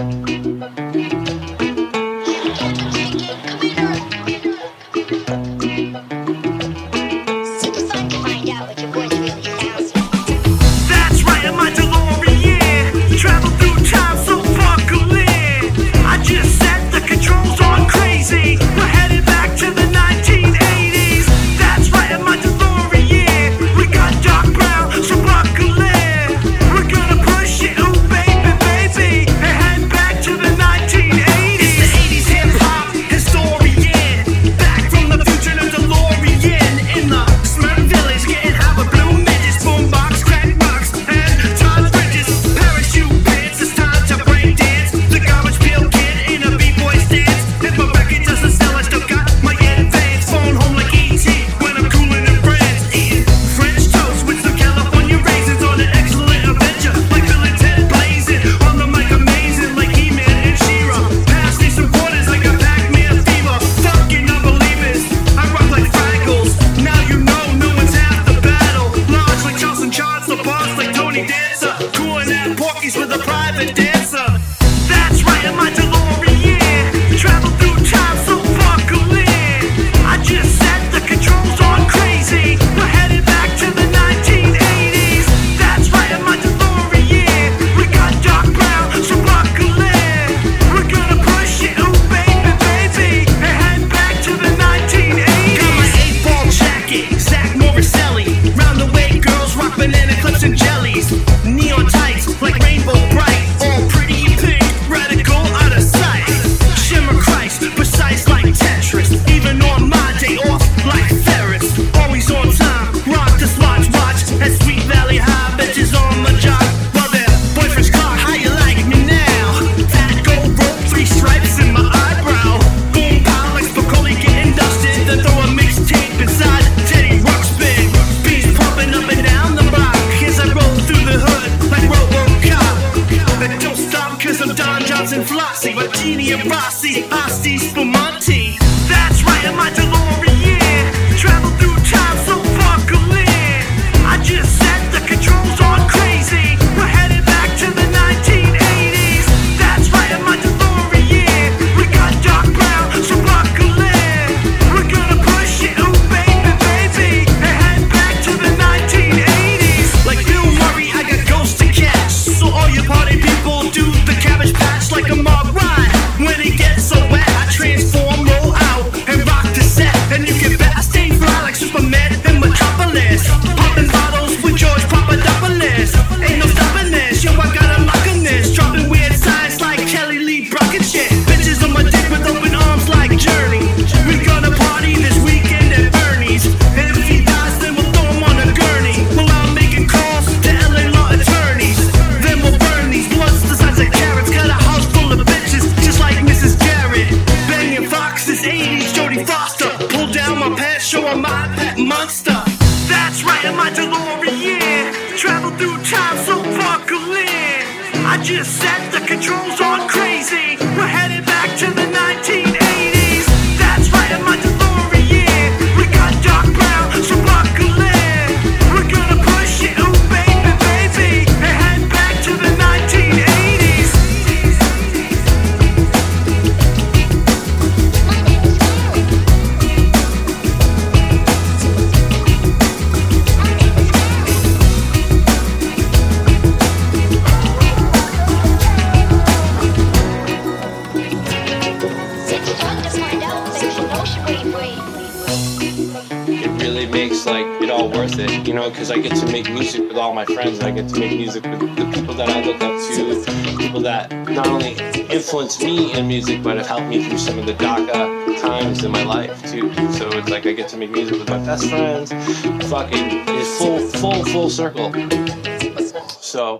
Super Sonic can find out what you're worth. and flossy, Martini and Rossi, Hosties Spumoni. my Down my past, show I'm my pet monster. That's right, in my DeLorean. Travel through time, so buckle in. I just set the controls on crazy. We're heading. makes like it all worth it, you know, because I get to make music with all my friends, I get to make music with the people that I look up to, people that not only influenced me in music, but have helped me through some of the DACA times in my life too. So it's like I get to make music with my best friends. Fucking, it's full, full, full circle. So